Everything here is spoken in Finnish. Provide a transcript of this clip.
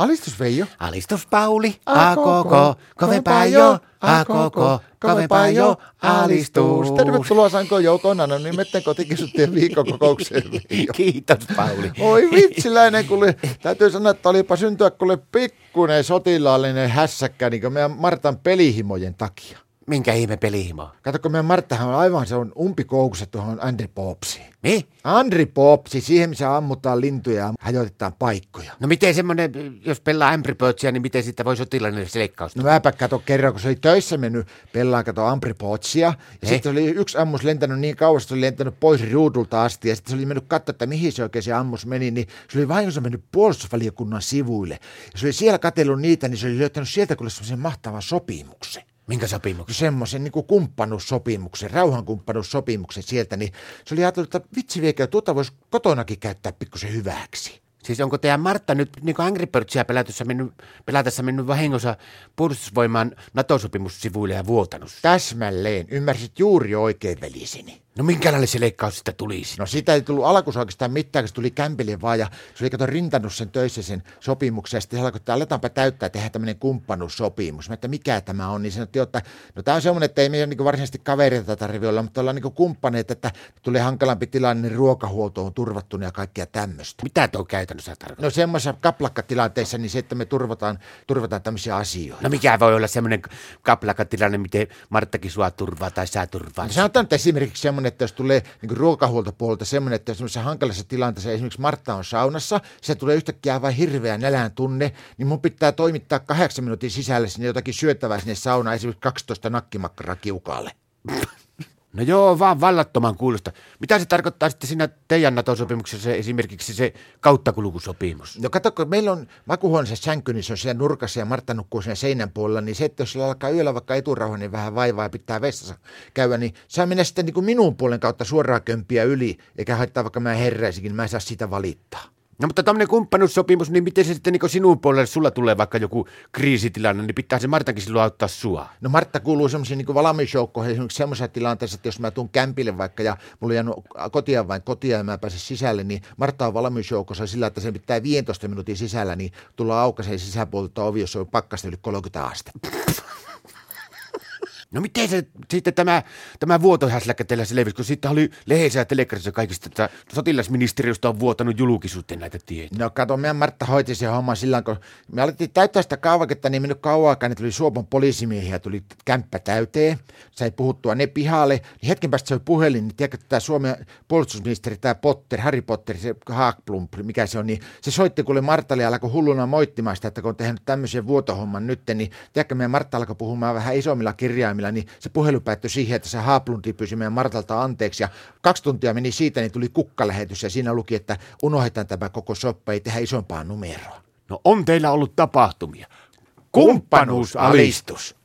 Alistus Veijo. Alistus Pauli, a koko, kovempaa jo, a koko, kovempaa jo, alistus. Tervetuloa Sanko Joukona, no nimetten kotikisuttiin viikkokokoukseen. Veijo. Kiitos Pauli. Oi vitsiläinen, kuule. Täytyy sanoa, että olipa syntyä kuule pikkuinen sotilaallinen hässäkkä niin kuin meidän Martan pelihimojen takia. Minkä ihme pelihimo? Kato, kun meidän Marttahan on aivan se on umpikoukussa tuohon Andri Popsiin. Mi? Andri Popsi, siihen missä ammutaan lintuja ja hajotetaan paikkoja. No miten semmonen, jos pelaa ämpripötsiä, niin miten siitä voi sotilainen seleikkaus? No mäpä kato kerran, kun se oli töissä mennyt pellaan kato Ampripotsia. Ja Ei. sitten oli yksi ammus lentänyt niin kauas, että se oli lentänyt pois ruudulta asti. Ja sitten se oli mennyt katsoa, että mihin se oikein se ammus meni. Niin se oli vahingossa mennyt puolustusvaliokunnan sivuille. Ja se oli siellä katsellut niitä, niin se oli löytänyt sieltä kuule semmoisen mahtavan sopimuksen. Minkä sopimuksen? Semmoisen niin kumppanuussopimuksen, rauhankumppanuussopimuksen sieltä, niin se oli ajatellut, että vitsi viekö, tuota voisi kotonakin käyttää pikkusen hyväksi. Siis onko teidän Martta nyt niin kuin Angry Birdsia pelatessa mennyt, pelatessa mennyt vahingossa puolustusvoimaan NATO-sopimussivuille ja vuotanut? Täsmälleen, ymmärsit juuri oikein veliseni. No minkälainen se leikkaus sitä tulisi? No sitä ei tullut alkuun oikeastaan mitään, kun se tuli kämpille vaan ja se oli kato rintannut sen töissä sen sopimuksen ja sitten se alkoi, että aletaanpa täyttää tehdä tämmöinen kumppanuussopimus. Mä että mikä tämä on, niin sanottiin, että no tämä on semmoinen, että ei meidän niin varsinaisesti kavereita tarvitse olla, mutta ollaan niin kumppaneita, että tulee hankalampi tilanne, niin ruokahuolto on turvattuna ja kaikkea tämmöistä. Mitä tuo käytännössä tarkoittaa? No semmoisessa kaplakkatilanteessa, niin se, että me turvataan, turvataan tämmöisiä asioita. No mikä voi olla semmoinen kaplakatilanne, miten Marttakin sua turvaa tai sä turvaa? No sanotaan nyt esimerkiksi semmoinen, että jos tulee niin ruokahuoltopuolelta semmoinen, että jos semmoisessa hankalassa tilanteessa esimerkiksi Martta on saunassa, se tulee yhtäkkiä aivan hirveä nälän tunne, niin mun pitää toimittaa kahdeksan minuutin sisällä sinne jotakin syöttävää sinne saunaan, esimerkiksi 12 nakkimakkaraa kiukaalle. No joo, vaan vallattoman kuulosta. Mitä se tarkoittaa sitten siinä teidän NATO-sopimuksessa se, esimerkiksi se kauttakulkusopimus? No kato, kun meillä on makuhuoneessa sänky, niin se on siellä nurkassa ja Martta nukkuu siinä seinän puolella, niin se, että jos sillä alkaa yöllä vaikka eturauha, niin vähän vaivaa ja pitää vessassa käydä, niin saa mennä sitten niin kuin minun puolen kautta suoraan kömpiä yli, eikä haittaa vaikka mä herräisikin, mä en saa sitä valittaa. No mutta tämmöinen kumppanuussopimus, niin miten se sitten niin sinun puolelle, sulla tulee vaikka joku kriisitilanne, niin pitää se Martankin silloin auttaa sua. No Martta kuuluu semmoisiin niin valmiusjoukkoihin, esimerkiksi semmoisessa tilanteessa, että jos mä tuun kämpille vaikka ja mulla on jäänyt kotia vain kotia ja mä pääsen sisälle, niin Martta on valmiusjoukossa sillä, että sen pitää 15 minuutin sisällä, niin tulla aukaiseen sisäpuolelta ovi, jos on pakkasta yli 30 astetta. No miten se sitten tämä, tämä vuotohäsläkkä teillä selvisi, kun siitä oli lehdessä ja telekkarissa kaikista, että sotilasministeriöstä on vuotanut julkisuuteen näitä tietoja. No kato, meidän Martta hoiti sen homman sillä kun me alettiin täyttää sitä kaavaketta, niin mennyt kauan aikaa, niin tuli Suopon poliisimiehiä, tuli kämppä täyteen, sai puhuttua ne pihalle, niin hetken päästä se oli puhelin, niin tiedätkö, tämä Suomen puolustusministeri, tämä Potter, Harry Potter, se Haakplump, mikä se on, niin se soitti kuule Martalle ja alkoi hulluna moittimaan sitä, että kun on tehnyt tämmöisen vuotohomman nyt, niin tiedätkö, meidän Martta alkoi puhumaan vähän isommilla kirjaimilla, niin se puhelu päättyi siihen, että se Haaplundi pyysi meidän Martalta anteeksi ja kaksi tuntia meni siitä, niin tuli kukkalähetys ja siinä luki, että unohdetaan tämä koko soppa, ei tehdä isompaa numeroa. No on teillä ollut tapahtumia. Kumppanuusalistus.